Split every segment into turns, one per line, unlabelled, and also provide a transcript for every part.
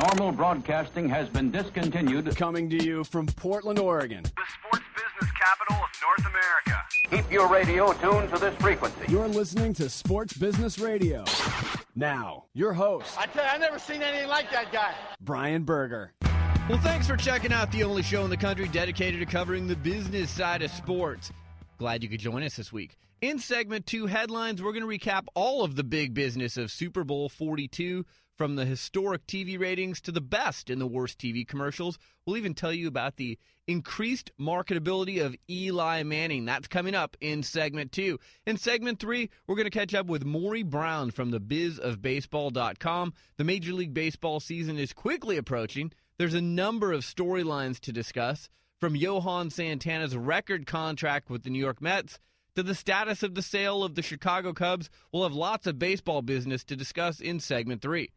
Normal broadcasting has been discontinued.
Coming to you from Portland, Oregon.
The sports business capital of North America.
Keep your radio tuned to this frequency.
You're listening to Sports Business Radio. Now, your host,
I tell you, I've never seen anything like that guy.
Brian Berger.
Well, thanks for checking out the only show in the country dedicated to covering the business side of sports. Glad you could join us this week. In segment two headlines, we're going to recap all of the big business of Super Bowl 42, from the historic TV ratings to the best in the worst TV commercials. We'll even tell you about the increased marketability of Eli Manning. That's coming up in segment two. In segment three, we're going to catch up with Maury Brown from the bizofbaseball.com. The Major League Baseball season is quickly approaching. There's a number of storylines to discuss, from Johan Santana's record contract with the New York Mets to the status of the sale of the Chicago Cubs. We'll have lots of baseball business to discuss in segment three.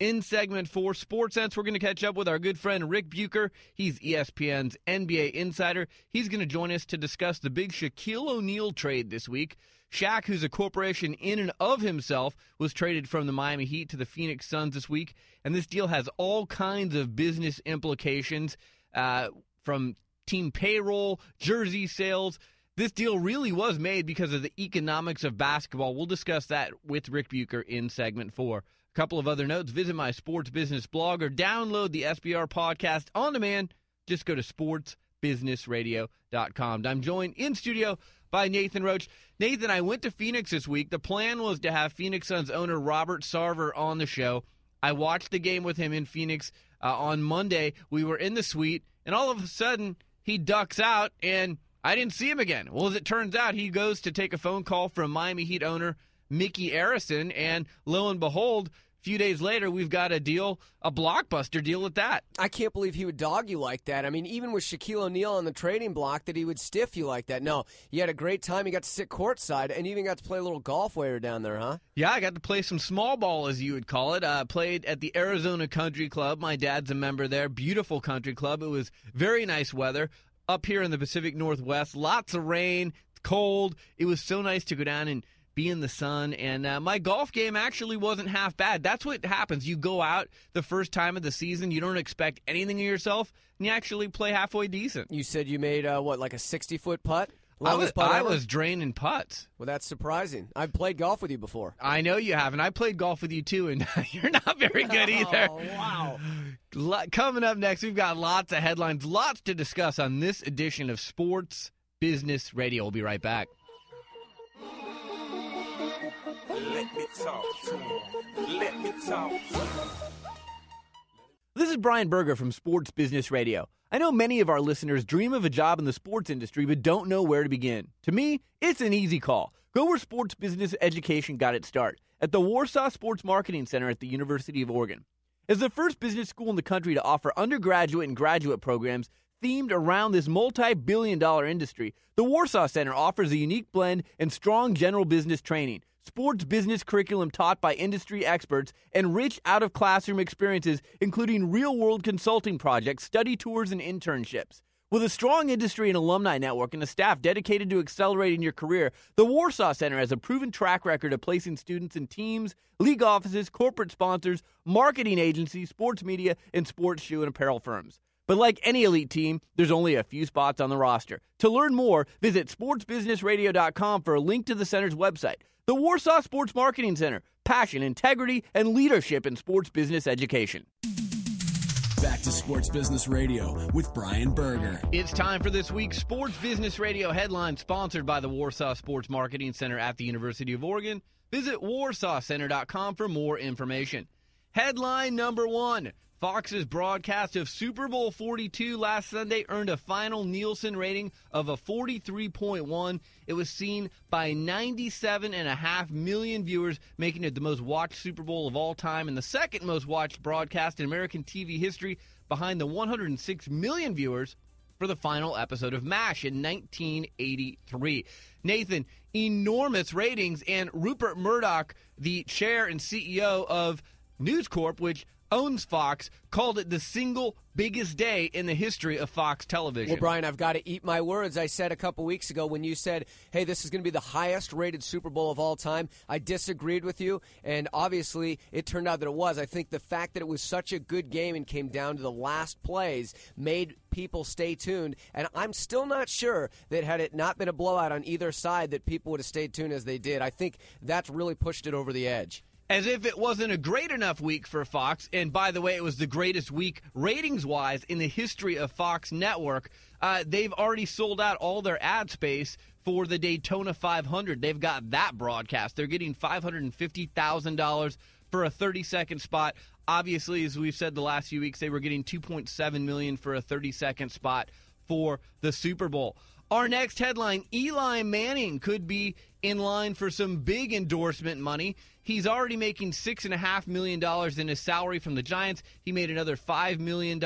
In segment four, Sports Sense, we're going to catch up with our good friend Rick Bucher. He's ESPN's NBA insider. He's going to join us to discuss the big Shaquille O'Neal trade this week. Shaq, who's a corporation in and of himself, was traded from the Miami Heat to the Phoenix Suns this week. And this deal has all kinds of business implications uh, from team payroll, jersey sales. This deal really was made because of the economics of basketball. We'll discuss that with Rick Bucher in segment four. A couple of other notes visit my sports business blog or download the SBR podcast on demand. Just go to sportsbusinessradio.com. I'm joined in studio by Nathan Roach. Nathan, I went to Phoenix this week. The plan was to have Phoenix Suns owner Robert Sarver on the show. I watched the game with him in Phoenix uh, on Monday. We were in the suite, and all of a sudden, he ducks out, and I didn't see him again. Well, as it turns out, he goes to take a phone call from Miami Heat owner Micky Arison, and lo and behold, a few days later, we've got a deal, a blockbuster deal at that.
I can't believe he would dog you like that. I mean, even with Shaquille O'Neal on the trading block, that he would stiff you like that. No, you had a great time. You got to sit courtside and even got to play a little golf while you were down there, huh?
Yeah, I got to play some small ball, as you would call it. Uh, played at the Arizona Country Club. My dad's a member there. Beautiful country club. It was very nice weather up here in the Pacific Northwest. Lots of rain, cold. It was so nice to go down and be in the sun. And uh, my golf game actually wasn't half bad. That's what happens. You go out the first time of the season, you don't expect anything of yourself, and you actually play halfway decent.
You said you made, uh, what, like a 60 foot putt?
I was, I was draining putts.
Well, that's surprising. I've played golf with you before.
I know you have, and I played golf with you too, and you're not very good either.
Oh, wow.
Coming up next, we've got lots of headlines, lots to discuss on this edition of Sports Business Radio. We'll be right back.
Let me talk to him. Let me talk.
This is Brian Berger from Sports Business Radio. I know many of our listeners dream of a job in the sports industry but don't know where to begin. To me, it's an easy call. Go where sports business education got its start at the Warsaw Sports Marketing Center at the University of Oregon. As the first business school in the country to offer undergraduate and graduate programs themed around this multi billion dollar industry, the Warsaw Center offers a unique blend and strong general business training sports business curriculum taught by industry experts, and rich out of classroom experiences, including real world consulting projects, study tours, and internships. With a strong industry and alumni network and a staff dedicated to accelerating your career, the Warsaw Center has a proven track record of placing students in teams, league offices, corporate sponsors, marketing agencies, sports media, and sports shoe and apparel firms. But like any elite team, there's only a few spots on the roster. To learn more, visit sportsbusinessradio.com for a link to the center's website. The Warsaw Sports Marketing Center. Passion, integrity, and leadership in sports business education.
Back to Sports Business Radio with Brian Berger.
It's time for this week's Sports Business Radio headline, sponsored by the Warsaw Sports Marketing Center at the University of Oregon. Visit warsawcenter.com for more information. Headline number one Fox's broadcast of Super Bowl 42 last Sunday earned a final Nielsen rating of a 43.1. It was seen by 97.5 million viewers, making it the most watched Super Bowl of all time and the second most watched broadcast in American TV history, behind the 106 million viewers for the final episode of MASH in 1983. Nathan, enormous ratings, and Rupert Murdoch, the chair and CEO of News Corp, which owns Fox, called it the single biggest day in the history of Fox television.
Well, Brian, I've got to eat my words. I said a couple weeks ago when you said, hey, this is going to be the highest rated Super Bowl of all time, I disagreed with you, and obviously it turned out that it was. I think the fact that it was such a good game and came down to the last plays made people stay tuned, and I'm still not sure that had it not been a blowout on either side that people would have stayed tuned as they did. I think that's really pushed it over the edge
as if it wasn't a great enough week for Fox. And by the way, it was the greatest week ratings wise in the history of Fox Network. Uh, they've already sold out all their ad space for the Daytona 500. They've got that broadcast. They're getting $550,000 for a 30 second spot. Obviously, as we've said the last few weeks, they were getting 2.7 million for a 30 second spot for the Super Bowl. Our next headline Eli Manning could be in line for some big endorsement money. He's already making $6.5 million in his salary from the Giants. He made another $5 million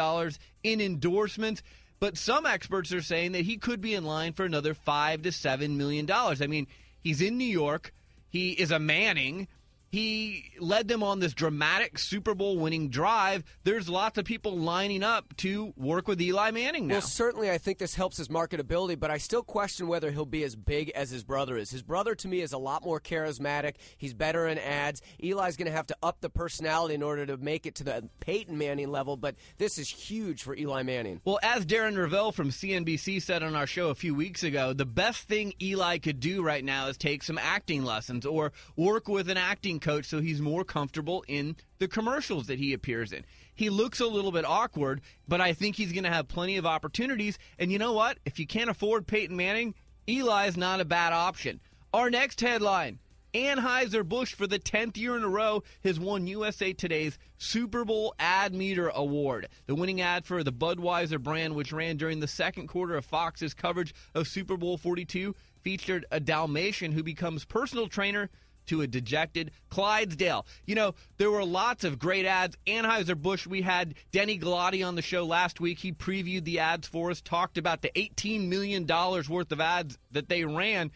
in endorsements. But some experts are saying that he could be in line for another 5 to $7 million. I mean, he's in New York. He is a Manning. He led them on this dramatic Super Bowl winning drive. There's lots of people lining up to work with Eli Manning now.
Well, certainly I think this helps his marketability, but I still question whether he'll be as big as his brother is. His brother, to me, is a lot more charismatic. He's better in ads. Eli's going to have to up the personality in order to make it to the Peyton Manning level, but this is huge for Eli Manning.
Well, as Darren Rovell from CNBC said on our show a few weeks ago, the best thing Eli could do right now is take some acting lessons or work with an acting coach so he's more comfortable in the commercials that he appears in. He looks a little bit awkward, but I think he's going to have plenty of opportunities. And you know what? If you can't afford Peyton Manning, Eli is not a bad option. Our next headline Anheuser-Busch, for the 10th year in a row, has won USA Today's Super Bowl Ad Meter Award. The winning ad for the Budweiser brand, which ran during the second quarter of Fox's coverage of Super Bowl 42, featured a Dalmatian who becomes personal trainer to a dejected Clydesdale. You know, there were lots of great ads. Anheuser-Busch, we had Denny Galati on the show last week. He previewed the ads for us, talked about the $18 million worth of ads that they ran.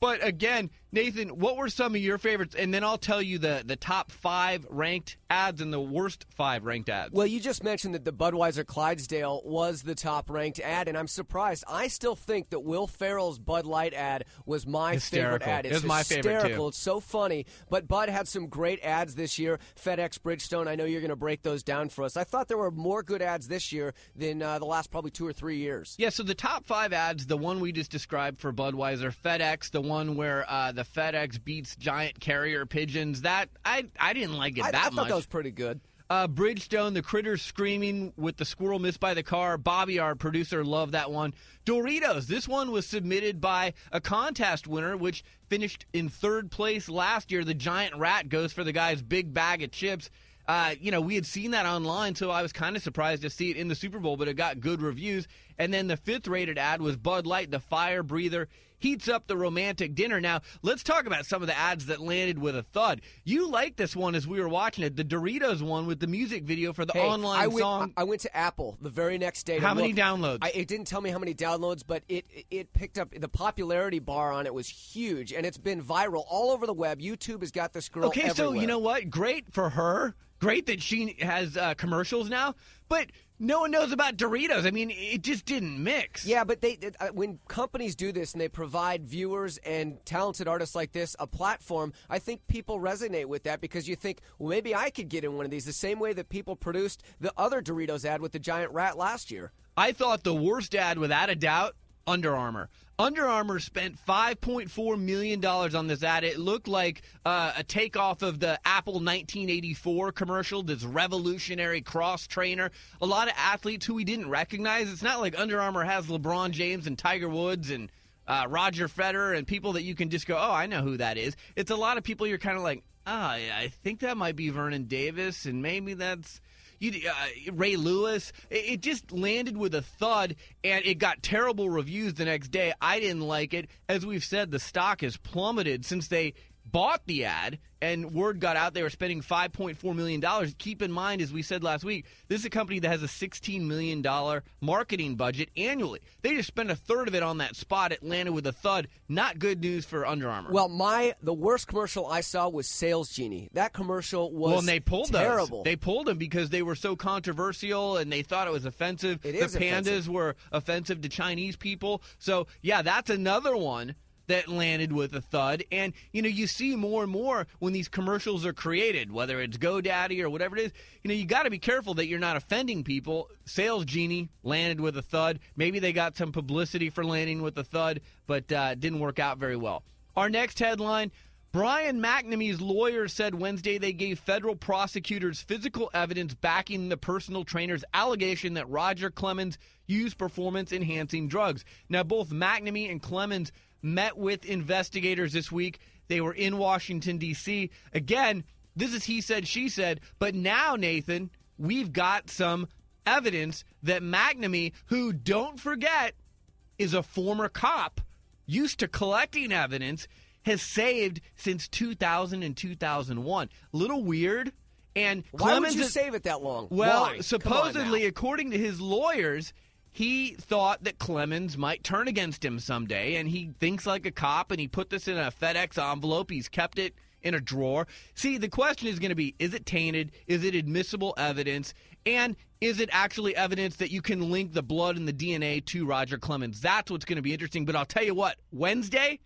But again, Nathan, what were some of your favorites? And then I'll tell you the, the top five ranked ads and the worst five ranked ads.
Well, you just mentioned that the Budweiser Clydesdale was the top ranked ad, and I'm surprised. I still think that Will Ferrell's Bud Light ad was my
hysterical.
favorite ad.
It's
It's
my favorite,
hysterical.
too.
It's so funny. But Bud had some great ads this year. FedEx Bridgestone, I know you're going to break those down for us. I thought there were more good ads this year than uh, the last probably two or three years.
Yeah, so the top five ads, the one we just described for Budweiser, FedEx, the one where uh, the FedEx beats giant carrier pigeons, that I I didn't like it
I,
that
I thought
much.
that was pretty good.
Uh, Bridgestone, the critters screaming with the squirrel missed by the car. Bobby, our producer, loved that one. Doritos, this one was submitted by a contest winner, which finished in third place last year. The giant rat goes for the guy's big bag of chips. Uh, you know, we had seen that online, so I was kind of surprised to see it in the Super Bowl, but it got good reviews. And then the fifth rated ad was Bud Light, the fire breather heats up the romantic dinner. Now, let's talk about some of the ads that landed with a thud. You liked this one as we were watching it, the Doritos one with the music video for the
Hey,
online
I went,
song.
I went to Apple the very next day. To
How many
look.
downloads?
I, it didn't tell me how many downloads, but it it picked up the popularity bar on it was huge, and it's been viral all over the web. YouTube has got this girl.
Okay, so you know what? Great for her. Great that she has uh, commercials now, but no one knows about Doritos. I mean, it just didn't mix.
Yeah, but they it, uh, when companies do this and they provide viewers and talented artists like this a platform, I think people resonate with that because you think, well, maybe I could get in one of these the same way that people produced the other Doritos ad with the giant rat last year.
I thought the worst ad, without a doubt, Under Armour. Under Armour spent $5.4 million on this ad. It looked like uh, a takeoff of the Apple 1984 commercial, this revolutionary cross trainer. A lot of athletes who we didn't recognize. It's not like Under Armour has LeBron James and Tiger Woods and uh, Roger Federer and people that you can just go, oh, I know who that is. It's a lot of people you're kind of like, ah, yeah, I think that might be Vernon Davis, and maybe that's you, uh, Ray Lewis. It, it just landed with a thud, and it got terrible reviews the next day. I didn't like it. As we've said, the stock has plummeted since they bought the ad and word got out they were spending $5.4 million. Keep in mind, as we said last week, this is a company that has a $16 million marketing budget annually. They just spent a third of it on that spot. It landed with a thud. Not good news for Under Armour.
Well, my the worst commercial I saw was Sales Genie. That commercial was
well, and they pulled
terrible.
those. They pulled them because they were so controversial and they thought it was offensive.
It
the pandas
offensive.
were offensive to Chinese people. So yeah, that's another one that landed with a thud. And you know, you see more and more when these commercials are created, whether it's GoDaddy or whatever it is. You know, you got to be careful that you're not offending people. Sales Genie landed with a thud. Maybe they got some publicity for landing with a thud, but uh, didn't work out very well. Our next headline. Brian McNamee's lawyer said Wednesday they gave federal prosecutors physical evidence backing the personal trainer's allegation that Roger Clemens used performance enhancing drugs. Now, both McNamee and Clemens met with investigators this week. They were in Washington, D.C. Again, this is he said, she said. But now, Nathan, we've got some evidence that McNamee, who don't forget, is a former cop, used to collecting evidence, has saved since 2000 and 2001. Little weird. And
Why
Clemens
would you save it that long?
well,
Why?
Supposedly, according to his lawyers, he thought that Clemens might turn against him someday, and he thinks like a cop, and he put this in a FedEx envelope. He's kept it in a drawer. See, the question is going to be is it tainted? Is it admissible evidence? And is it actually evidence that you can link the blood and the DNA to Roger Clemens? That's what's going to be interesting. But I'll tell you what, Wednesday,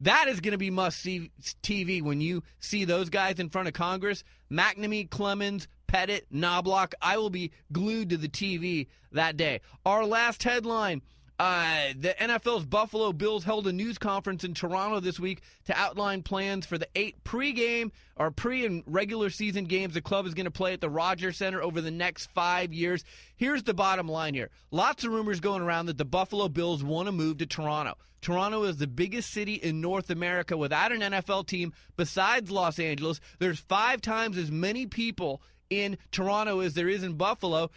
that is going to be must see TV when you see those guys in front of Congress. McNamee, Clemens, Pettitte, Knoblauch. I will be glued to the TV that day. Our last headline. Uh, the NFL's Buffalo Bills held a news conference in Toronto this week to outline plans for the eight pregame or pre and regular season games the club is going to play at the Rogers Center over the next five years. Here's the bottom line here lots of rumors going around that the Buffalo Bills want to move to Toronto. Toronto is the biggest city in North America without an NFL team besides Los Angeles. There's five times as many people in Toronto as there is in Buffalo.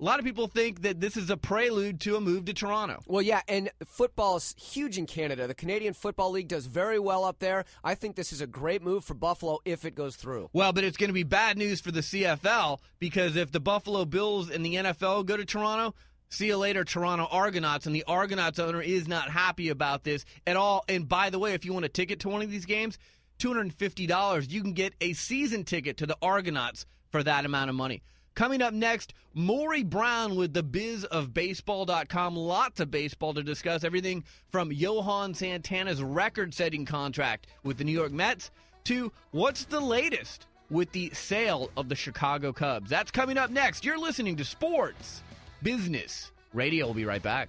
A lot of people think that this is a prelude to a move to Toronto.
Well, yeah, and football is huge in Canada. The Canadian Football League does very well up there. I think this is a great move for Buffalo if it goes through.
Well, but it's going to be bad news for the CFL because if the Buffalo Bills and the NFL go to Toronto, see you later, Toronto Argonauts. And the Argonauts owner is not happy about this at all. And by the way, if you want a ticket to one of these games, $250, you can get a season ticket to the Argonauts for that amount of money. Coming up next, Maury Brown with the biz of baseball.com. Lots of baseball to discuss. Everything from Johan Santana's record setting contract with the New York Mets to what's the latest with the sale of the Chicago Cubs. That's coming up next. You're listening to Sports Business Radio. We'll be right back.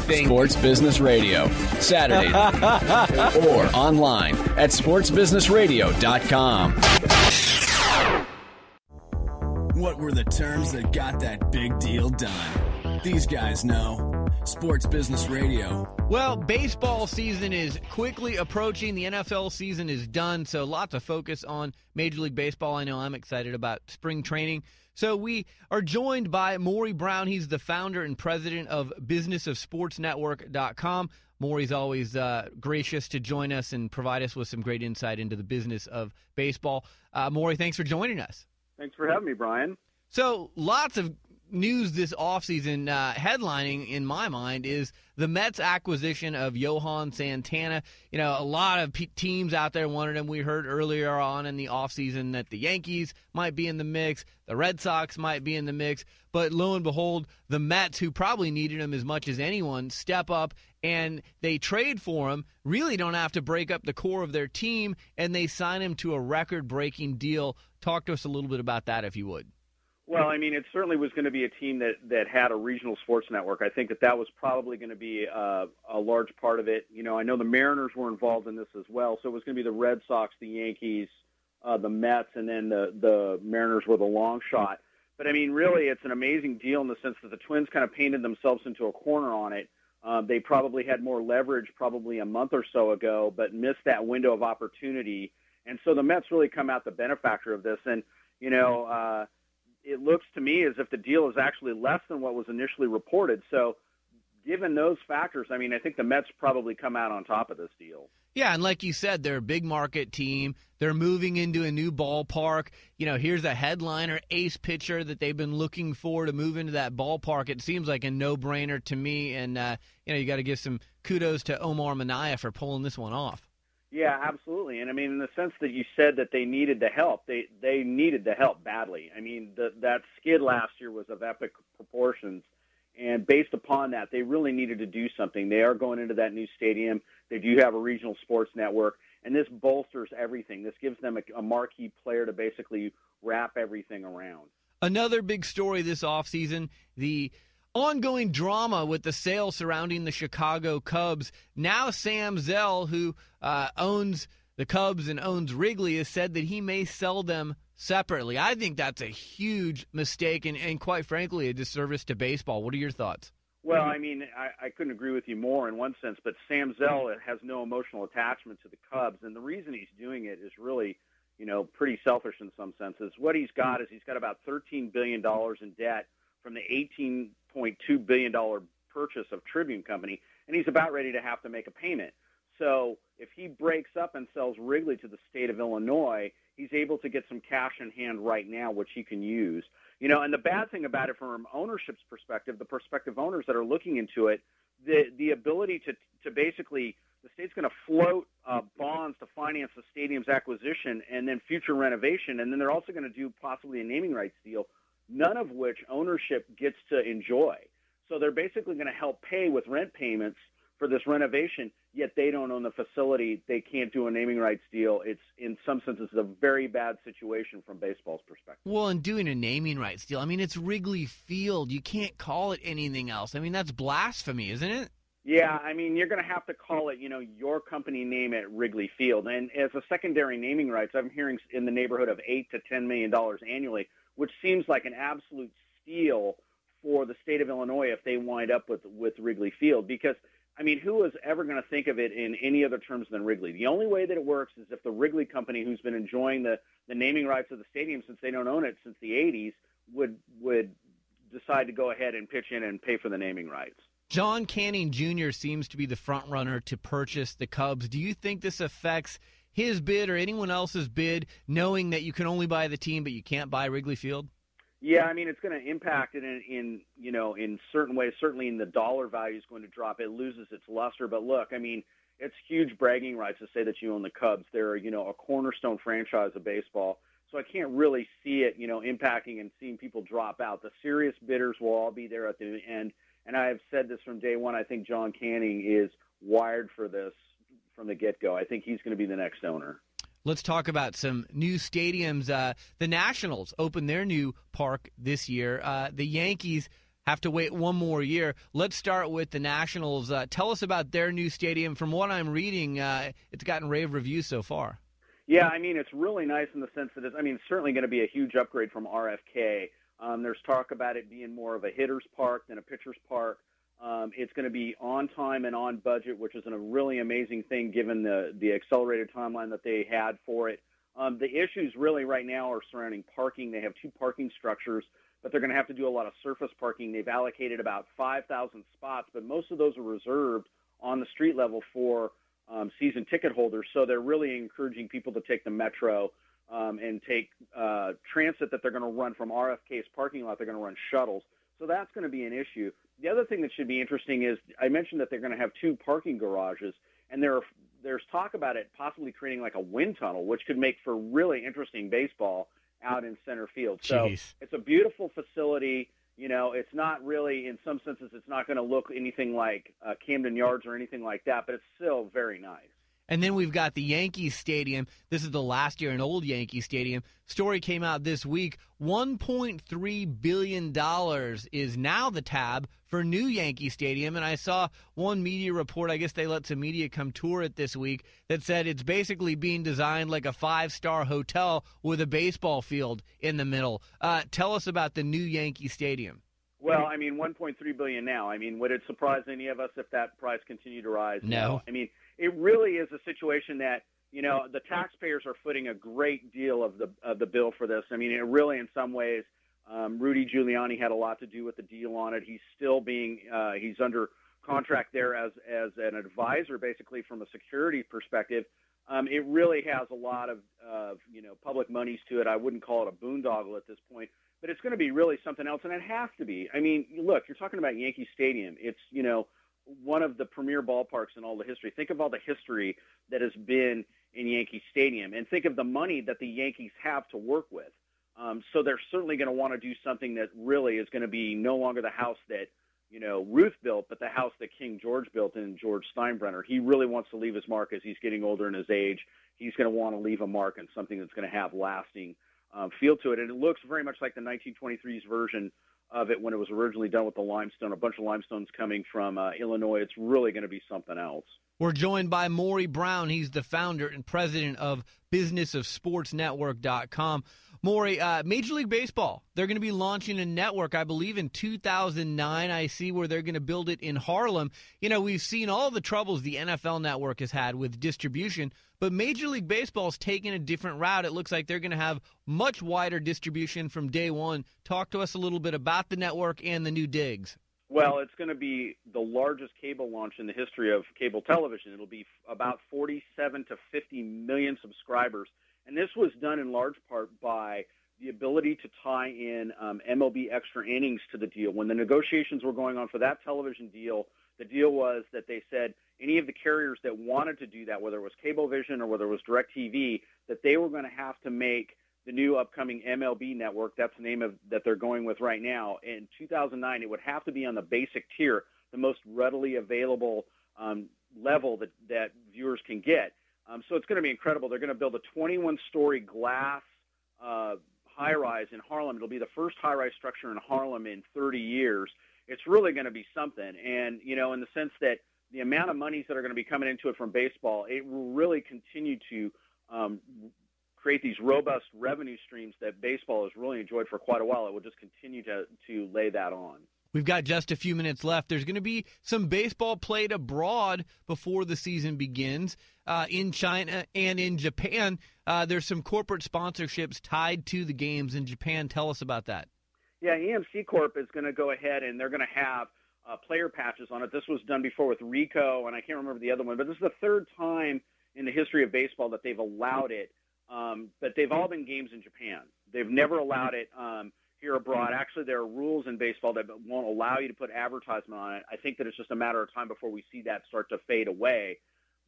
thing.
Sports Business Radio, Saturday or online at sportsbusinessradio.com. What were the terms that got that big deal done? These guys know. Sports Business Radio.
Well, baseball season is quickly approaching. The NFL season is done, so lots of focus on Major League Baseball. I know I'm excited about spring training. So we are joined by Maury Brown. He's the founder and president of businessofsportsnetwork.com. Maury's always uh, gracious to join us and provide us with some great insight into the business of baseball. Uh, Maury, thanks for joining us.
Thanks for having me, Brian.
So lots of news this offseason, uh, headlining in my mind, is the Mets' acquisition of Johan Santana. You know, a lot of p- teams out there wanted him. We heard earlier on in the offseason that the Yankees might be in the mix, the Red Sox might be in the mix, but lo and behold, the Mets, who probably needed him as much as anyone, step up and they trade for him, really don't have to break up the core of their team, and they sign him to a record breaking deal. Talk to us a little bit about that, if you would.
Well, I mean, it certainly was going to be a team that that had a regional sports network. I think that that was probably going to be uh, a large part of it. You know, I know the Mariners were involved in this as well, so it was going to be the Red Sox, the Yankees, uh, the Mets, and then the the Mariners were the long shot. But I mean, really, it's an amazing deal in the sense that the Twins kind of painted themselves into a corner on it. Uh, they probably had more leverage probably a month or so ago, but missed that window of opportunity. And so the Mets really come out the benefactor of this. And you know. Uh, it looks to me as if the deal is actually less than what was initially reported. So, given those factors, I mean, I think the Mets probably come out on top of this deal.
Yeah, and like you said, they're a big market team. They're moving into a new ballpark. You know, here's a headliner ace pitcher that they've been looking for to move into that ballpark. It seems like a no-brainer to me, and uh, you know, you got to give some kudos to Omar Minaya for pulling this one off.
Yeah, absolutely. And I mean, in the sense that you said that they needed the help, they they needed the help badly. I mean, the, that skid last year was of epic proportions, and based upon that, they really needed to do something. They are going into that new stadium. They do have a regional sports network, and this bolsters everything. This gives them a, a marquee player to basically wrap everything around.
Another big story this offseason, the ongoing drama with the sale surrounding the Chicago Cubs. Now, Sam Zell, who uh, owns the Cubs and owns Wrigley, has said that he may sell them separately. I think that's a huge mistake and, and quite frankly, a disservice to baseball. What are your thoughts?
Well, I mean, I, I couldn't agree with you more in one sense, but Sam Zell has no emotional attachment to the Cubs, and the reason he's doing it is really, you know, pretty selfish in some senses. What he's got is he's got about $13 billion in debt from the 18.2 billion dollar purchase of Tribune Company, and he's about ready to have to make a payment. So if he breaks up and sells Wrigley to the state of Illinois, he's able to get some cash in hand right now, which he can use. You know, and the bad thing about it from ownership's perspective, the prospective owners that are looking into it, the the ability to to basically the state's going to float uh, bonds to finance the stadium's acquisition and then future renovation, and then they're also going to do possibly a naming rights deal none of which ownership gets to enjoy. So they're basically going to help pay with rent payments for this renovation, yet they don't own the facility. They can't do a naming rights deal. It's in some senses a very bad situation from baseball's perspective.
Well, and doing a naming rights deal, I mean, it's Wrigley Field. You can't call it anything else. I mean, that's blasphemy, isn't it?
Yeah, I mean, you're going to have to call it, you know, your company name at Wrigley Field. And as a secondary naming rights, I'm hearing in the neighborhood of eight to ten million dollars annually which seems like an absolute steal for the state of Illinois if they wind up with with Wrigley Field because I mean who is ever going to think of it in any other terms than Wrigley? The only way that it works is if the Wrigley company who's been enjoying the the naming rights of the stadium since they don't own it since the 80s would would decide to go ahead and pitch in and pay for the naming rights.
John Canning Jr. seems to be the front runner to purchase the Cubs. Do you think this affects his bid or anyone else's bid, knowing that you can only buy the team but you can't buy Wrigley Field?
Yeah, I mean it's going to impact it in, in you know in certain ways. Certainly, in the dollar value is going to drop. It loses its luster. But look, I mean it's huge bragging rights to say that you own the Cubs. They're you know a cornerstone franchise of baseball. So I can't really see it you know impacting and seeing people drop out. The serious bidders will all be there at the end. And I have said this from day one. I think John Canning is wired for this from the get go. I think he's going to be the next owner.
Let's talk about some new stadiums. Uh, the Nationals open their new park this year. Uh, the Yankees have to wait one more year. Let's start with the Nationals. Uh, tell us about their new stadium. From what I'm reading, uh, it's gotten rave reviews so far.
Yeah, I mean, it's really nice in the sense that it's, I mean, it's certainly going to be a huge upgrade from RFK. Um, there's talk about it being more of a hitter's park than a pitcher's park. Um, it's going to be on time and on budget, which is a really amazing thing given the, the accelerated timeline that they had for it. Um, the issues really right now are surrounding parking. They have two parking structures, but they're going to have to do a lot of surface parking. They've allocated about 5,000 spots, but most of those are reserved on the street level for um, season ticket holders. So they're really encouraging people to take the metro um, and take uh, transit that they're going to run from RFK's parking lot. They're going to run shuttles. So that's going to be an issue. The other thing that should be interesting is I mentioned that they're going to have two parking garages, and there are, there's talk about it possibly creating like a wind tunnel, which could make for really interesting baseball out in center field. So
Jeez.
it's a beautiful facility. You know, it's not really, in some senses, it's not going to look anything like uh, Camden Yards or anything like that, but it's still very nice.
And then we've got the Yankee Stadium. This is the last year in old Yankee Stadium. Story came out this week. $1.3 billion is now the tab for new Yankee Stadium. And I saw one media report, I guess they let some media come tour it this week, that said it's basically being designed like a five star hotel with a baseball field in the middle. Uh, tell us about the new Yankee Stadium.
Well, I mean, 1.3 billion now. I mean, would it surprise any of us if that price continued to rise?
No.
I mean, it really is a situation that you know the taxpayers are footing a great deal of the of the bill for this. I mean, it really, in some ways, um, Rudy Giuliani had a lot to do with the deal on it. He's still being uh, he's under contract there as as an advisor, basically from a security perspective. Um, it really has a lot of, of you know public monies to it. I wouldn't call it a boondoggle at this point, but it's going to be really something else, and it has to be. I mean, look, you're talking about Yankee Stadium. It's you know one of the premier ballparks in all the history. Think of all the history that has been in Yankee Stadium, and think of the money that the Yankees have to work with. Um, so they're certainly going to want to do something that really is going to be no longer the house that you know Ruth built, but the house that King George built in George Steinbrenner. He really wants to leave his mark as he's getting older in his age. He's going to want to leave a mark and something that's going to have lasting um, feel to it, and it looks very much like the 1923's version of it when it was originally done with the limestone. A bunch of limestones coming from uh, Illinois. It's really going to be something else.
We're joined by Maury Brown. He's the founder and president of businessofsportsnetwork.com. Maury, uh, Major League Baseball, they're going to be launching a network, I believe, in 2009. I see where they're going to build it in Harlem. You know, we've seen all the troubles the NFL network has had with distribution, but Major League Baseball's taking a different route. It looks like they're going to have much wider distribution from day one. Talk to us a little bit about the network and the new digs.
Well, it's going to be the largest cable launch in the history of cable television. It'll be about 47 to 50 million subscribers. And this was done in large part by the ability to tie in um, MLB extra innings to the deal. When the negotiations were going on for that television deal, the deal was that they said any of the carriers that wanted to do that, whether it was Cablevision or whether it was DirecTV, that they were going to have to make the new upcoming MLB network, that's the name of that they're going with right now. In 2009, it would have to be on the basic tier, the most readily available um, level that, that viewers can get. Um, so it's going to be incredible. They're going to build a 21-story glass uh, high-rise in Harlem. It'll be the first high-rise structure in Harlem in 30 years. It's really going to be something, and you know, in the sense that the amount of monies that are going to be coming into it from baseball, it will really continue to um, create these robust revenue streams that baseball has really enjoyed for quite a while. It will just continue to to lay that on.
We've got just a few minutes left. There's going to be some baseball played abroad before the season begins uh, in China and in Japan. Uh, there's some corporate sponsorships tied to the games in Japan. Tell us about that.
Yeah, EMC Corp is going to go ahead and they're going to have uh, player patches on it. This was done before with Ricoh, and I can't remember the other one, but this is the third time in the history of baseball that they've allowed it. Um, but they've all been games in Japan. They've never allowed it. Um, here abroad. Actually, there are rules in baseball that won't allow you to put advertisement on it. I think that it's just a matter of time before we see that start to fade away.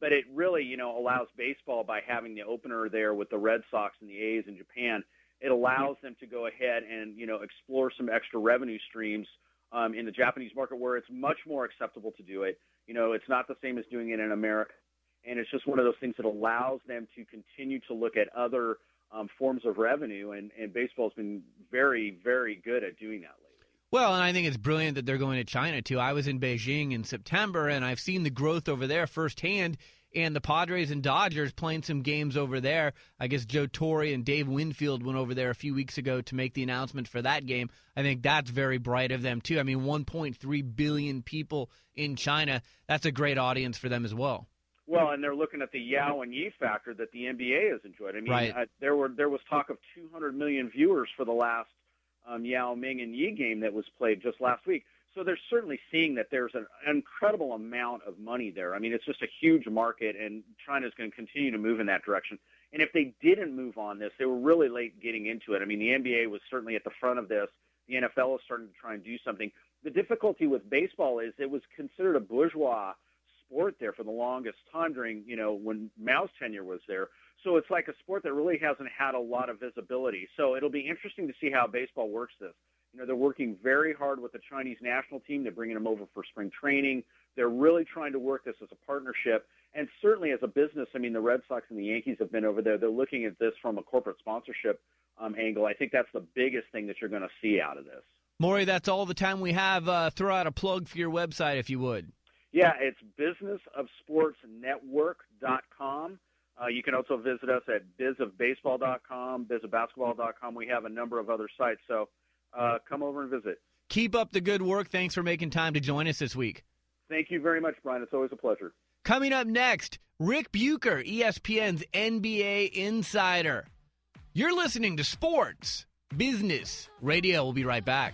But it really, you know, allows baseball by having the opener there with the Red Sox and the A's in Japan. It allows them to go ahead and you know explore some extra revenue streams um, in the Japanese market where it's much more acceptable to do it. You know, it's not the same as doing it in America, and it's just one of those things that allows them to continue to look at other um, forms of revenue, and, and baseball's been very, very good at doing that lately.
Well, and I think it's brilliant that they're going to China too. I was in Beijing in September, and I've seen the growth over there firsthand. And the Padres and Dodgers playing some games over there. I guess Joe Torre and Dave Winfield went over there a few weeks ago to make the announcement for that game. I think that's very bright of them too. I mean, 1.3 billion people in China. That's a great audience for them as well.
Well, and they're looking at the Yao and Yi factor that the NBA has enjoyed. I mean,
right.
uh, there were there was talk of 200 million viewers for the last um, Yao Ming and Yi game that was played just last week. So they're certainly seeing that there's an incredible amount of money there. I mean, it's just a huge market, and China's going to continue to move in that direction. And if they didn't move on this, they were really late getting into it. I mean, the NBA was certainly at the front of this. the NFL is starting to try and do something. The difficulty with baseball is it was considered a bourgeois sport there for the longest time during, you know, when Mao's tenure was there. So it's like a sport that really hasn't had a lot of visibility. So it'll be interesting to see how baseball works this. You know, they're working very hard with the Chinese national team. They're bringing them over for spring training. They're really trying to work this as a partnership. And certainly as a business, I mean, the Red Sox and the Yankees have been over there. They're looking at this from a corporate sponsorship um, angle. I think that's the biggest thing that you're going to see out of this.
Maury, that's all the time we have. Uh, throw out a plug for your website if you would.
Yeah, it's businessofsportsnetwork.com. Uh, you can also visit us at bizofbaseball.com, bizofbasketball.com. We have a number of other sites, so uh, come over and visit.
Keep up the good work. Thanks for making time to join us this week.
Thank you very much, Brian. It's always a pleasure.
Coming up next, Rick Bucher, ESPN's NBA insider. You're listening to Sports Business Radio. We'll be right back.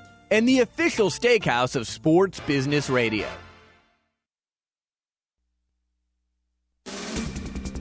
and the official steakhouse of Sports Business Radio.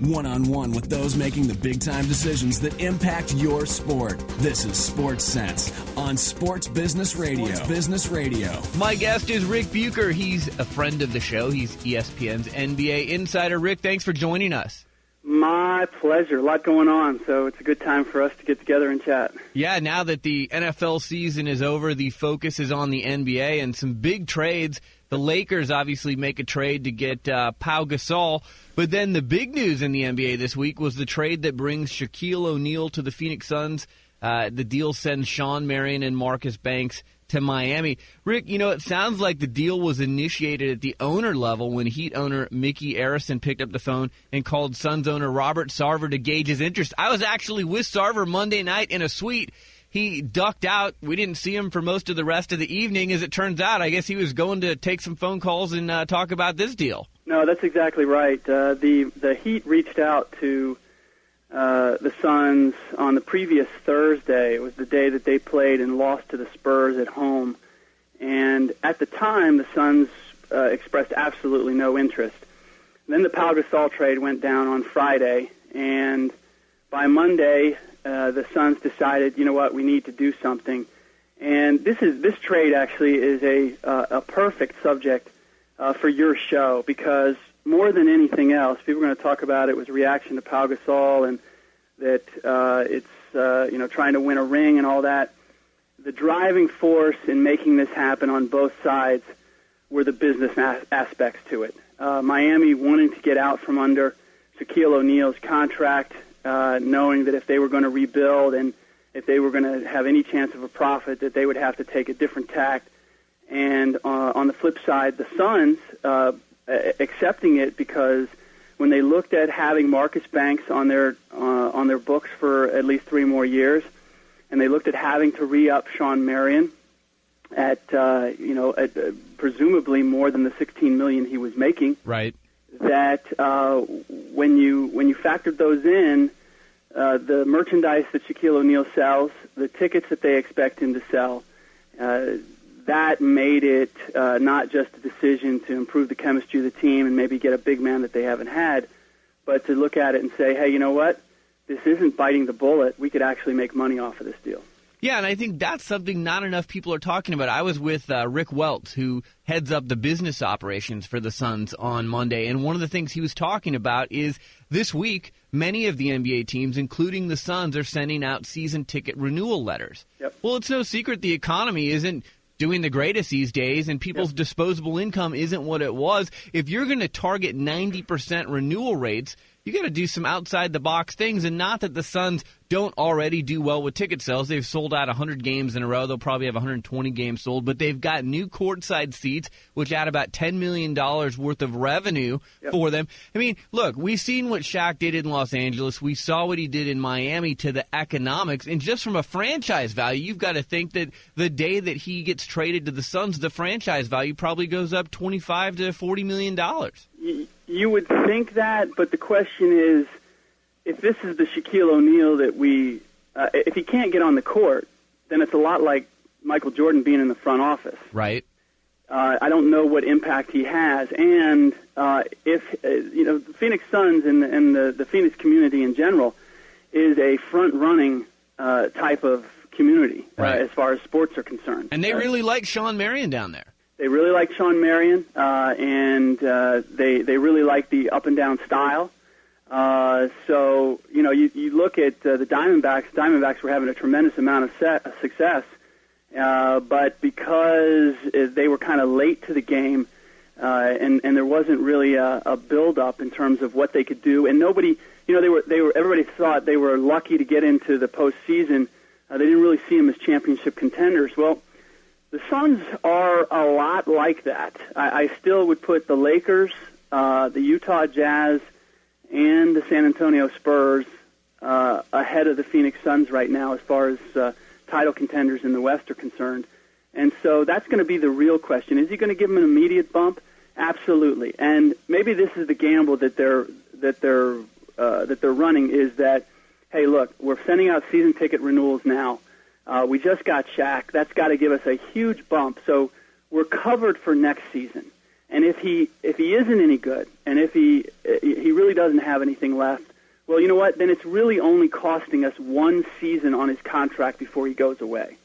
One on one with those making the big time decisions that impact your sport. This is Sports Sense on Sports Business Radio. Sports Business Radio.
My guest is Rick Bucher. He's a friend of the show. He's ESPN's NBA insider. Rick, thanks for joining us.
My pleasure. A lot going on, so it's a good time for us to get together and chat.
Yeah, now that the NFL season is over, the focus is on the NBA and some big trades. The Lakers obviously make a trade to get uh, Pau Gasol, but then the big news in the NBA this week was the trade that brings Shaquille O'Neal to the Phoenix Suns. Uh, the deal sends Shawn Marion and Marcus Banks to Miami. Rick, you know, it sounds like the deal was initiated at the owner level when Heat owner Micky Arison picked up the phone and called Suns owner Robert Sarver to gauge his interest. I was actually with Sarver Monday night in a suite. He ducked out. We didn't see him for most of the rest of the evening. As it turns out, I guess he was going to take some phone calls and uh, talk about this deal.
No, that's exactly right. Uh, the the Heat reached out to uh, the Suns on the previous Thursday. It was the day that they played and lost to the Spurs at home. And at the time, the Suns uh, expressed absolutely no interest. then the Pau Gasol trade went down on Friday, and by Monday, uh, the Suns decided, you know what, we need to do something. And this is this trade actually is a uh, a perfect subject uh, for your show because more than anything else, people are going to talk about it was a reaction to Pau Gasol and that uh, it's uh, you know trying to win a ring and all that. The driving force in making this happen on both sides were the business as- aspects to it. Uh, Miami wanting to get out from under Shaquille O'Neal's contract, uh, knowing that if they were going to rebuild and if they were going to have any chance of a profit, that they would have to take a different tact. And uh, on the flip side, the Suns uh, accepting it because when they looked at having Marcus Banks on their uh, on their books for at least three more years, and they looked at having to re-up Shawn Marion at uh, you know at uh, presumably more than the 16 million he was making.
Right.
That uh, when you when you factored those in, uh, the merchandise that Shaquille O'Neal sells, the tickets that they expect him to sell, uh, that made it uh, not just a decision to improve the chemistry of the team and maybe get a big man that they haven't had, but to look at it and say, hey, you know what? This isn't biting the bullet. We could actually make money off of this deal.
Yeah, and I think that's something not enough people are talking about. I was with uh, Rick Welts, who heads up the business operations for the Suns on Monday, and one of the things he was talking about is this week, many of the NBA teams, including the Suns, are sending out season ticket renewal letters.
Yep.
Well, it's no secret the economy isn't doing the greatest these days, and people's disposable income isn't what it was. If you're going to target 90% renewal rates, you got to do some outside the box things, and not that the Suns don't already do well with ticket sales. They've sold out 100 games in a row. They'll probably have 120 games sold, but they've got new courtside seats, which add about $10 million worth of revenue for them. I mean, look, we've seen what Shaq did in Los Angeles. We saw what he did in Miami to the economics, and just from a franchise value, you've got to think that the day that he gets traded to the Suns, the franchise value probably goes up 25 to 40 million dollars.
You would think that, but the question is, if this is the Shaquille O'Neal that we, uh, if he can't get on the court, then it's a lot like Michael Jordan being in the front office.
Right.
Uh, I don't know what impact he has, and uh, if uh, you know, the Phoenix Suns and, the- and the, the Phoenix community in general is a front-running uh, type of community
Right.
uh, as far as sports are concerned.
And they
Uh,
really like Shawn Marion down there.
They really like Shawn Marion, uh, and uh, they they really like the up and down style. Uh, so you know, you, you look at uh, the Diamondbacks. Diamondbacks were having a tremendous amount of set, of success, uh, but because uh, they were kind of late to the game, uh, and and there wasn't really a, a build up in terms of what they could do, and nobody, you know, they were they were everybody thought they were lucky to get into the postseason. Uh, they didn't really see them as championship contenders. Well, the Suns are a lot like that. I, I still would put the Lakers, uh, the Utah Jazz, and the San Antonio Spurs uh, ahead of the Phoenix Suns right now as far as uh, title contenders in the West are concerned. And so that's going to be the real question. Is he going to give them an immediate bump? Absolutely. And maybe this is the gamble that they're that they're uh, that they're running is that, hey, look, we're sending out season ticket renewals now. Uh, we just got Shaq. That's got to give us a huge bump. So we're covered for next season. And if he if he isn't any good, and if he he really doesn't have anything left, well, you know what? Then it's really only costing us one season on his contract before he goes away.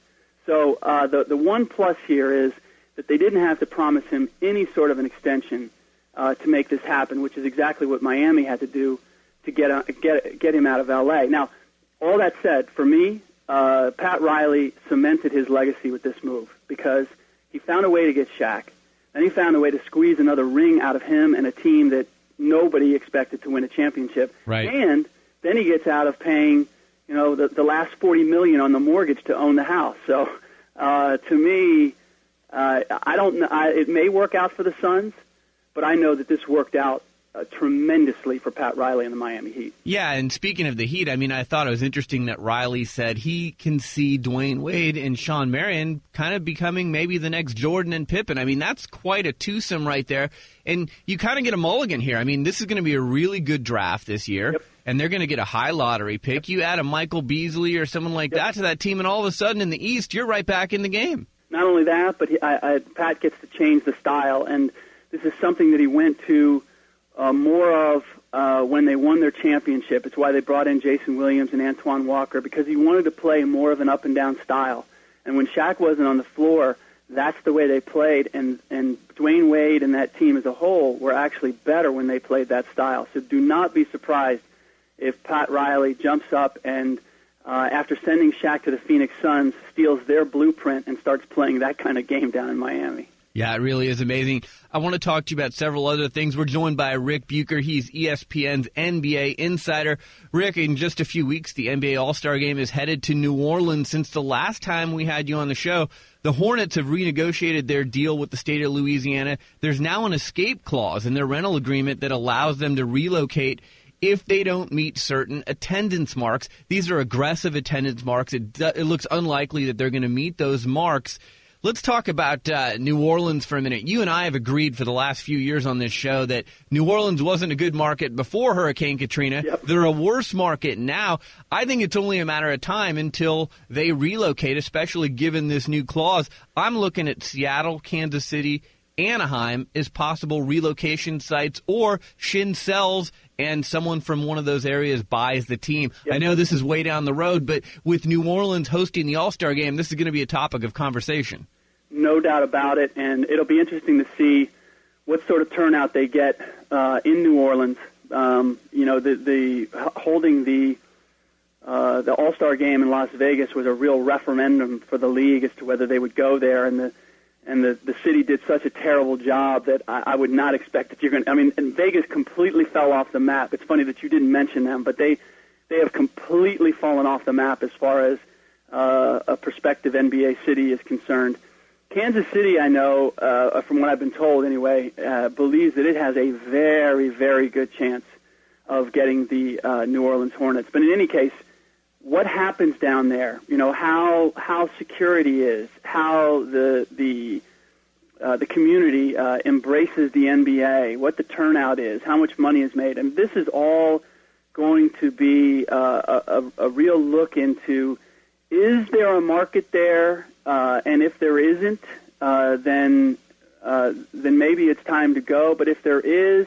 So uh, the the one plus here is that they didn't have to promise him any sort of an extension uh, to make this happen, which is exactly what Miami had to do to get uh, get get him out of L.A. Now, all that said, for me, uh, Pat Riley cemented his legacy with this move because he found a way to get Shaq, and he found a way to squeeze another ring out of him and a team that nobody expected to win a championship.
Right.
And then he gets out of paying, you know, the, the last forty million on the mortgage to own the house. So, uh, to me, uh, I don't know. I, it may work out for the Suns, but I know that this worked out uh, tremendously for Pat Riley and the Miami Heat.
Yeah, and speaking of the Heat, I mean, I thought it was interesting that Riley said he can see Dwyane Wade and Shawn Marion kind of becoming maybe the next Jordan and Pippen. I mean, that's quite a twosome right there. And you kind of get a mulligan here. I mean, this is going to be a really good draft this year. And they're going to get a high lottery pick. You add a Michael Beasley or someone like that to that team, and all of a sudden in the East, you're right back in the game.
Not only that, but he, I, I, Pat gets to change the style, and this is something that he went to uh, more of uh, when they won their championship. It's why they brought in Jason Williams and Antoine Walker because he wanted to play more of an up and down style. And when Shaq wasn't on the floor, that's the way they played. And and Dwyane Wade and that team as a whole were actually better when they played that style. So do not be surprised if Pat Riley jumps up and uh, after sending Shaq to the Phoenix Suns, steals their blueprint and starts playing that kind of game down in Miami.
Yeah, it really is amazing. I want to talk to you about several other things. We're joined by Ric Bucher. He's ESPN's NBA insider. Ric, in just a few weeks, the NBA All Star game is headed to New Orleans. Since the last time we had you on the show, the Hornets have renegotiated their deal with the state of Louisiana. There's now an escape clause in their rental agreement that allows them to relocate if they don't meet certain attendance marks. These are aggressive attendance marks. It, it looks unlikely that they're going to meet those marks. Let's talk about uh, New Orleans for a minute. You and I have agreed for the last few years on this show that New Orleans wasn't a good market before Hurricane Katrina. They're a worse market now. I think it's only a matter of time until they relocate, especially given this new clause. I'm looking at Seattle, Kansas City, Anaheim as possible relocation sites, or Shinn sells and someone from one of those areas buys the team. I know this is way down the road, but with New Orleans hosting the All Star game, this is going to be a topic of conversation.
No doubt about it, and it'll be interesting to see what sort of turnout they get uh, in New Orleans. Um, you know, the, the holding the uh, the All Star game in Las Vegas was a real referendum for the league as to whether they would go there, and the and the the city did such a terrible job that I, I would not expect that you're going. to I mean, and Vegas completely fell off the map. It's funny that you didn't mention them, but they they have completely fallen off the map as far as uh, a prospective NBA city is concerned. Kansas City, I know, uh, from what I've been told anyway, uh, believes that it has a very, very good chance of getting the uh, New Orleans Hornets. But in any case, what happens down there? You know how how security is, how the the uh, the community uh, embraces the NBA, what the turnout is, how much money is made, and this is all going to be uh, a, a, a real look into: is there a market there? Uh, and if there isn't, uh, then uh, then maybe it's time to go. But if there is,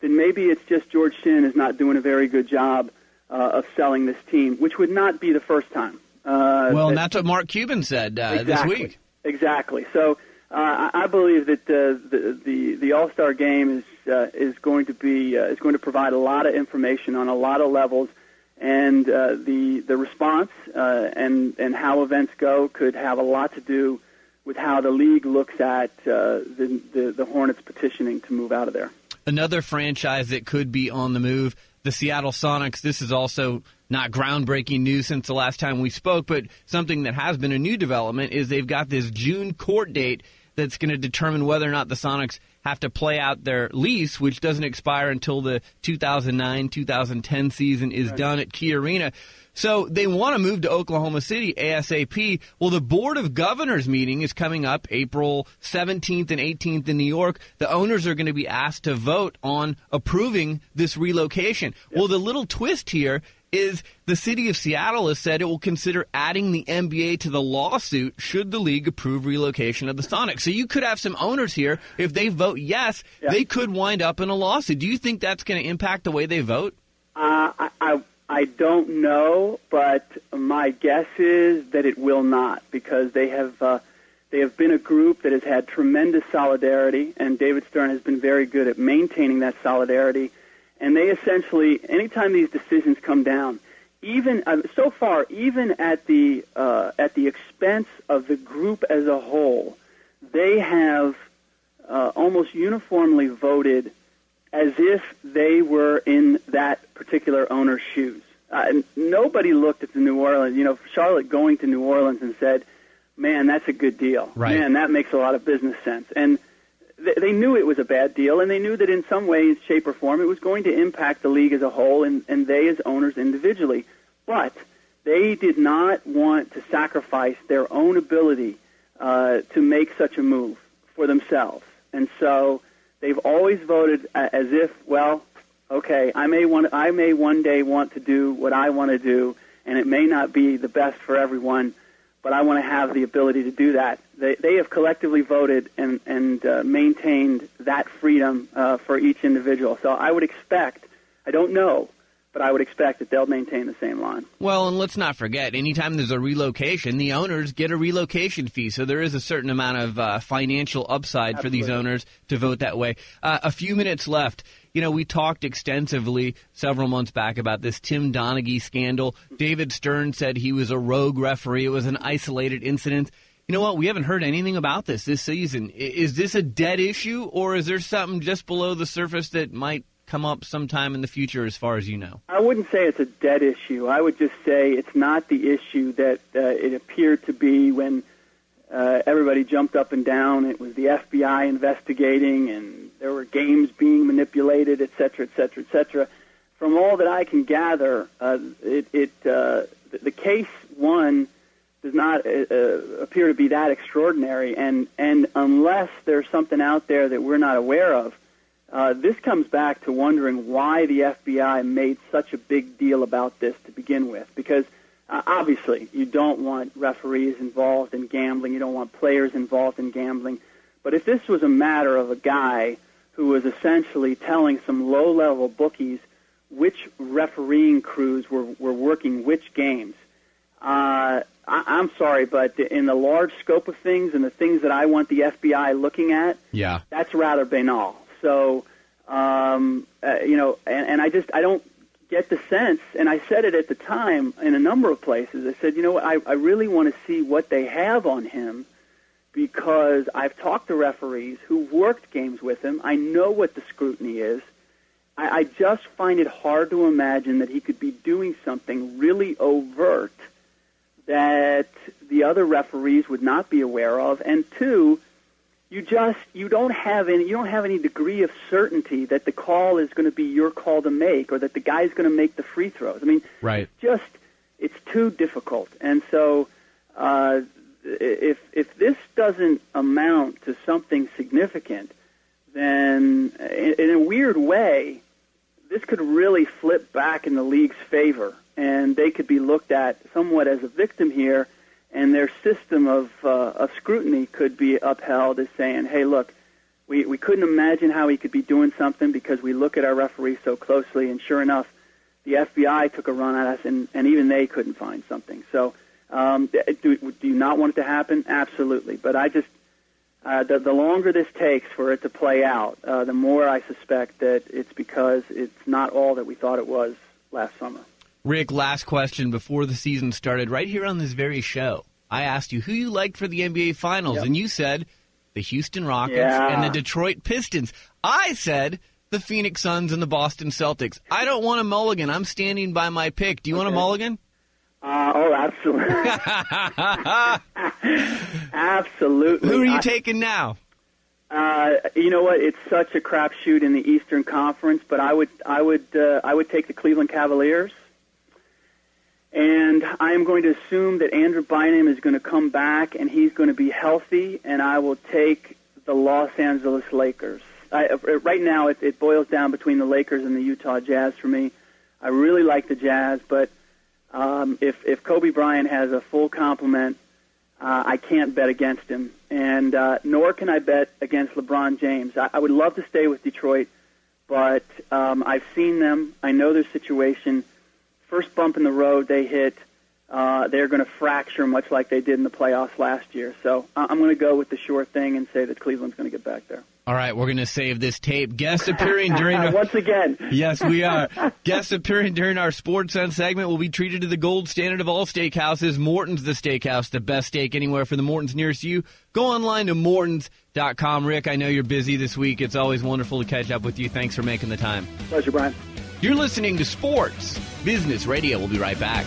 then maybe it's just George Shinn is not doing a very good job uh, of selling this team, which would not be the first time. Uh,
well,
that-
and that's what Mark Cuban said uh,
exactly.
this week.
Exactly. So uh, I believe that the the, the All Star Game is uh, is going to be uh, is going to provide a lot of information on a lot of levels, and uh, the the response uh, and and how events go could have a lot to do with how the league looks at uh, the, the the Hornets petitioning to move out of there.
Another franchise that could be on the move, the Seattle Sonics. This is also not groundbreaking news since the last time we spoke, but something that has been a new development is they've got this June court date that's going to determine whether or not the Sonics have to play out their lease, which doesn't expire until the 2009 2010 season is done at Key Arena. So they want to move to Oklahoma City ASAP. Well, the Board of Governors meeting is coming up April 17th and 18th in New York. The owners are going to be asked to vote on approving this relocation. Well, the little twist here is the city of Seattle has said it will consider adding the NBA to the lawsuit should the league approve relocation of the Sonics. So you could have some owners here if they vote yes, they could wind up in a lawsuit. Do you think that's going to impact the way they vote?
Uh, I, I I don't know, but my guess is that it will not because they have uh, they have been a group that has had tremendous solidarity, and David Stern has been very good at maintaining that solidarity. And they essentially, anytime these decisions come down, even uh, so far, even at the uh, at the expense of the group as a whole, they have uh, almost uniformly voted as if they were in that particular owner's shoes. Uh, and nobody looked at the New Orleans, you know, Charlotte going to New Orleans and said, "Man, that's a good deal.
Right.
Man, that makes a lot of business sense." And they knew it was a bad deal, and they knew that in some ways, shape, or form, it was going to impact the league as a whole, and, and they as owners individually. But they did not want to sacrifice their own ability uh, to make such a move for themselves, and so they've always voted as if, well, okay, I may want, I may one day want to do what I want to do, and it may not be the best for everyone, but I want to have the ability to do that. They, they have collectively voted and, and uh, maintained that freedom uh, for each individual. So I would expect, I don't know, but I would expect that they'll maintain the same line.
Well, and let's not forget, anytime there's a relocation, the owners get a relocation fee. So there is a certain amount of uh, financial upside for these owners to vote that way. Uh, a few minutes left. You know, we talked extensively several months back about this Tim Donaghy scandal. David Stern said he was a rogue referee. It was an isolated incident. You know what? We haven't heard anything about this this season. Is this a dead issue, or is there something just below the surface that might come up sometime in the future, as far as you know?
I wouldn't say it's a dead issue. I would just say it's not the issue that uh, it appeared to be when uh, everybody jumped up and down. It was the FBI investigating, and there were games being manipulated, et cetera, et cetera, et cetera. From all that I can gather, uh, it, it uh, the, case one does not uh, uh, appear to be that extraordinary, and and unless there's something out there that we're not aware of, uh, this comes back to wondering why the FBI made such a big deal about this to begin with. Because uh, obviously, you don't want referees involved in gambling, you don't want players involved in gambling. But if this was a matter of a guy who was essentially telling some low-level bookies which refereeing crews were, were working which games, uh, I, I'm sorry, but in the large scope of things and the things that I want the FBI looking at,
Yeah.
that's rather banal. So, um, uh, you know, and, and I just I don't get the sense, and I said it at the time in a number of places. I said, you know, what, I, I really want to see what they have on him because I've talked to referees who've worked games with him. I know what the scrutiny is. I, I just find it hard to imagine that he could be doing something really overt that the other referees would not be aware of, and two, you just you don't have any you don't have any degree of certainty that the call is going to be your call to make or that the guy's going to make the free throws. I mean,
Right.
just it's too difficult. And so, uh, if if this doesn't amount to something significant, then in, in a weird way, this could really flip back in the league's favor, and they could be looked at somewhat as a victim here, and their system of uh, of scrutiny could be upheld as saying, "Hey, look." We, we couldn't imagine how he could be doing something because we look at our referees so closely, and sure enough, the FBI took a run at us, and, and even they couldn't find something. So, um, do, do you not want it to happen? Absolutely. But I just, uh, the, the longer this takes for it to play out, uh, the more I suspect that it's because it's not all that we thought it was last summer.
Ric, last question before the season started, right here on this very show. I asked you who you liked for the NBA Finals,
Yep.
and you said the Houston Rockets
Yeah.
and the Detroit Pistons. I said the Phoenix Suns and the Boston Celtics. I don't want a mulligan. I'm standing by my pick. Do you want a mulligan?
Uh, oh, absolutely. absolutely.
Who are you
I-
taking now?
Uh, you know what? It's such a crapshoot in the Eastern Conference, but I would, I would, uh, I would take the Cleveland Cavaliers, and I am going to assume that Andrew Bynum is going to come back and he's going to be healthy, and I will take the Los Angeles Lakers. I, uh, right now, it, it boils down between the Lakers and the Utah Jazz for me. I really like the Jazz, but um, if if Kobe Bryant has a full complement, uh, I can't bet against him, and uh, nor can I bet against LeBron James. I, I would love to stay with Detroit, but um, I've seen them. I know their situation. First bump in the road they hit, uh, they're going to fracture much like they did in the playoffs last year. So I'm going to go with the sure thing and say that Cleveland's going to get back there.
All right, we're going to save this tape. Guest appearing during our,
Once again.
Yes, we are. Guest appearing during our Sports Sense segment will be treated to the gold standard of all steakhouses, Morton's the Steakhouse, the best steak anywhere for the Mortons nearest you. Go online to mortons.com. Ric, I know you're busy this week. It's always wonderful to catch up with you. Thanks for making the time.
Pleasure, Brian.
You're listening to Sports Business Radio. We'll be right back.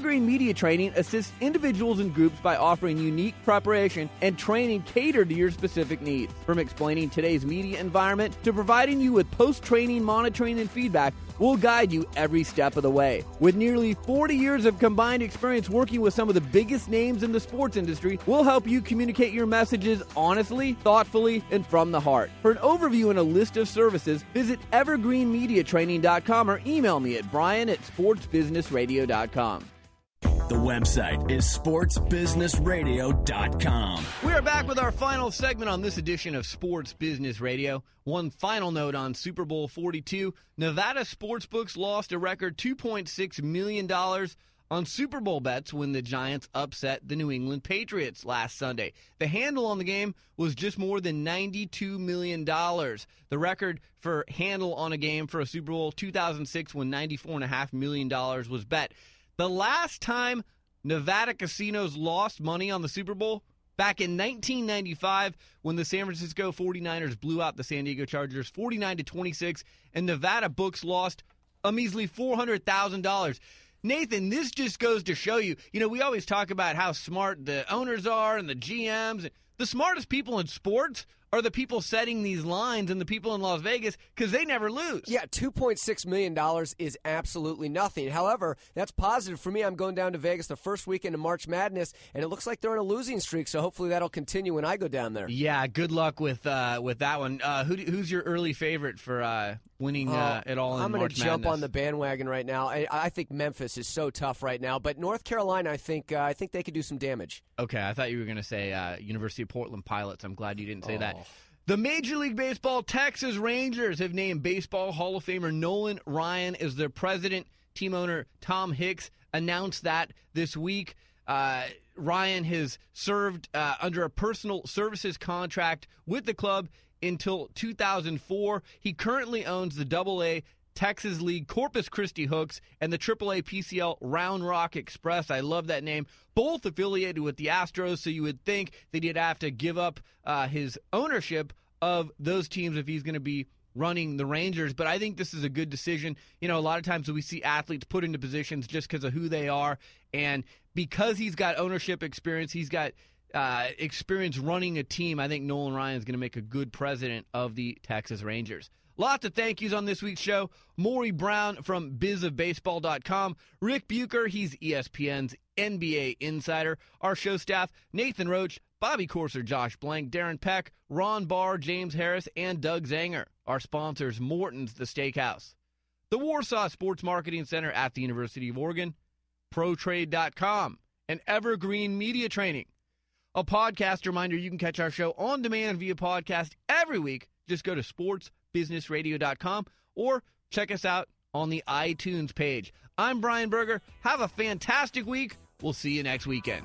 Media Training assists individuals and groups by offering unique preparation and training catered to your specific needs. From explaining today's media environment to providing you with post training monitoring and feedback, we'll guide you every step of the way. With nearly 40 years of combined experience working with some of the biggest names in the sports industry, we'll help you communicate your messages honestly, thoughtfully, and from the heart. For an overview and a list of services, visit evergreenmediatraining.com or email me at brian at sportsbusinessradio.com.
The website is sportsbusinessradio.com.
We are back with our final segment on this edition of Sports Business Radio. One final note on Super Bowl 42. Nevada sportsbooks lost a record $2.6 million on Super Bowl bets when the Giants upset the New England Patriots last Sunday. The handle on the game was just more than $92 million. The record for handle on a game for a Super Bowl 2006 when $94.5 million was bet. The last time Nevada casinos lost money on the Super Bowl back in 1995 when the San Francisco 49ers blew out the San Diego Chargers 49 to 26 and Nevada books lost a measly $400,000. Nathan, this just goes to show you, you know, we always talk about how smart the owners are and the GMs. The smartest people in sports are the people setting these lines and the people in Las Vegas because they never lose.
Yeah, $2.6 million is absolutely nothing. However, that's positive for me. I'm going down to Vegas the first weekend of March Madness, and it looks like they're on a losing streak, so hopefully that'll continue when I go down there.
Yeah, good luck with uh, with that one. Uh, who, who's your early favorite for uh, winning uh, it all in
I'm
going
to jump on the bandwagon right now. I, I think Memphis is so tough right now, but North Carolina, I think uh, I think they could do some damage.
Okay, I thought you were going to say uh, University of Portland Pilots. I'm glad you didn't say that.
Oh.
The Major League Baseball Texas Rangers have named Baseball Hall of Famer Nolan Ryan as their president. Team owner Tom Hicks announced that this week. Uh, Ryan has served uh, under a personal services contract with the club until 2004. He currently owns the Double A Texas League Corpus Christi Hooks and the AAA PCL Round Rock Express. I love that name. Both affiliated with the Astros, so you would think that he'd have to give up uh, his ownership of those teams if he's going to be running the Rangers. But I think this is a good decision. You know, a lot of times we see athletes put into positions just because of who they are, and because he's got ownership experience, he's got uh, experience running a team. I think Nolan Ryan is going to make a good president of the Texas Rangers. Lots of thank yous on this week's show. Maury Brown from bizofbaseball.com. Ric Bucher, he's ESPN's NBA insider. Our show staff, Nathan Roach, Bobby Corser, Josh Blank, Darren Peck, Ron Barr, James Harris, and Doug Zanger. Our sponsors, Morton's The Steakhouse. The Warsaw Sports Marketing Center at the University of Oregon, ProTrade.com, and Evergreen Media Training. A podcast reminder you can catch our show on demand via podcast every week. Just go to sportsbusinessradio.com or check us out on the iTunes page. I'm Brian Berger. Have a fantastic week. We'll see you next weekend.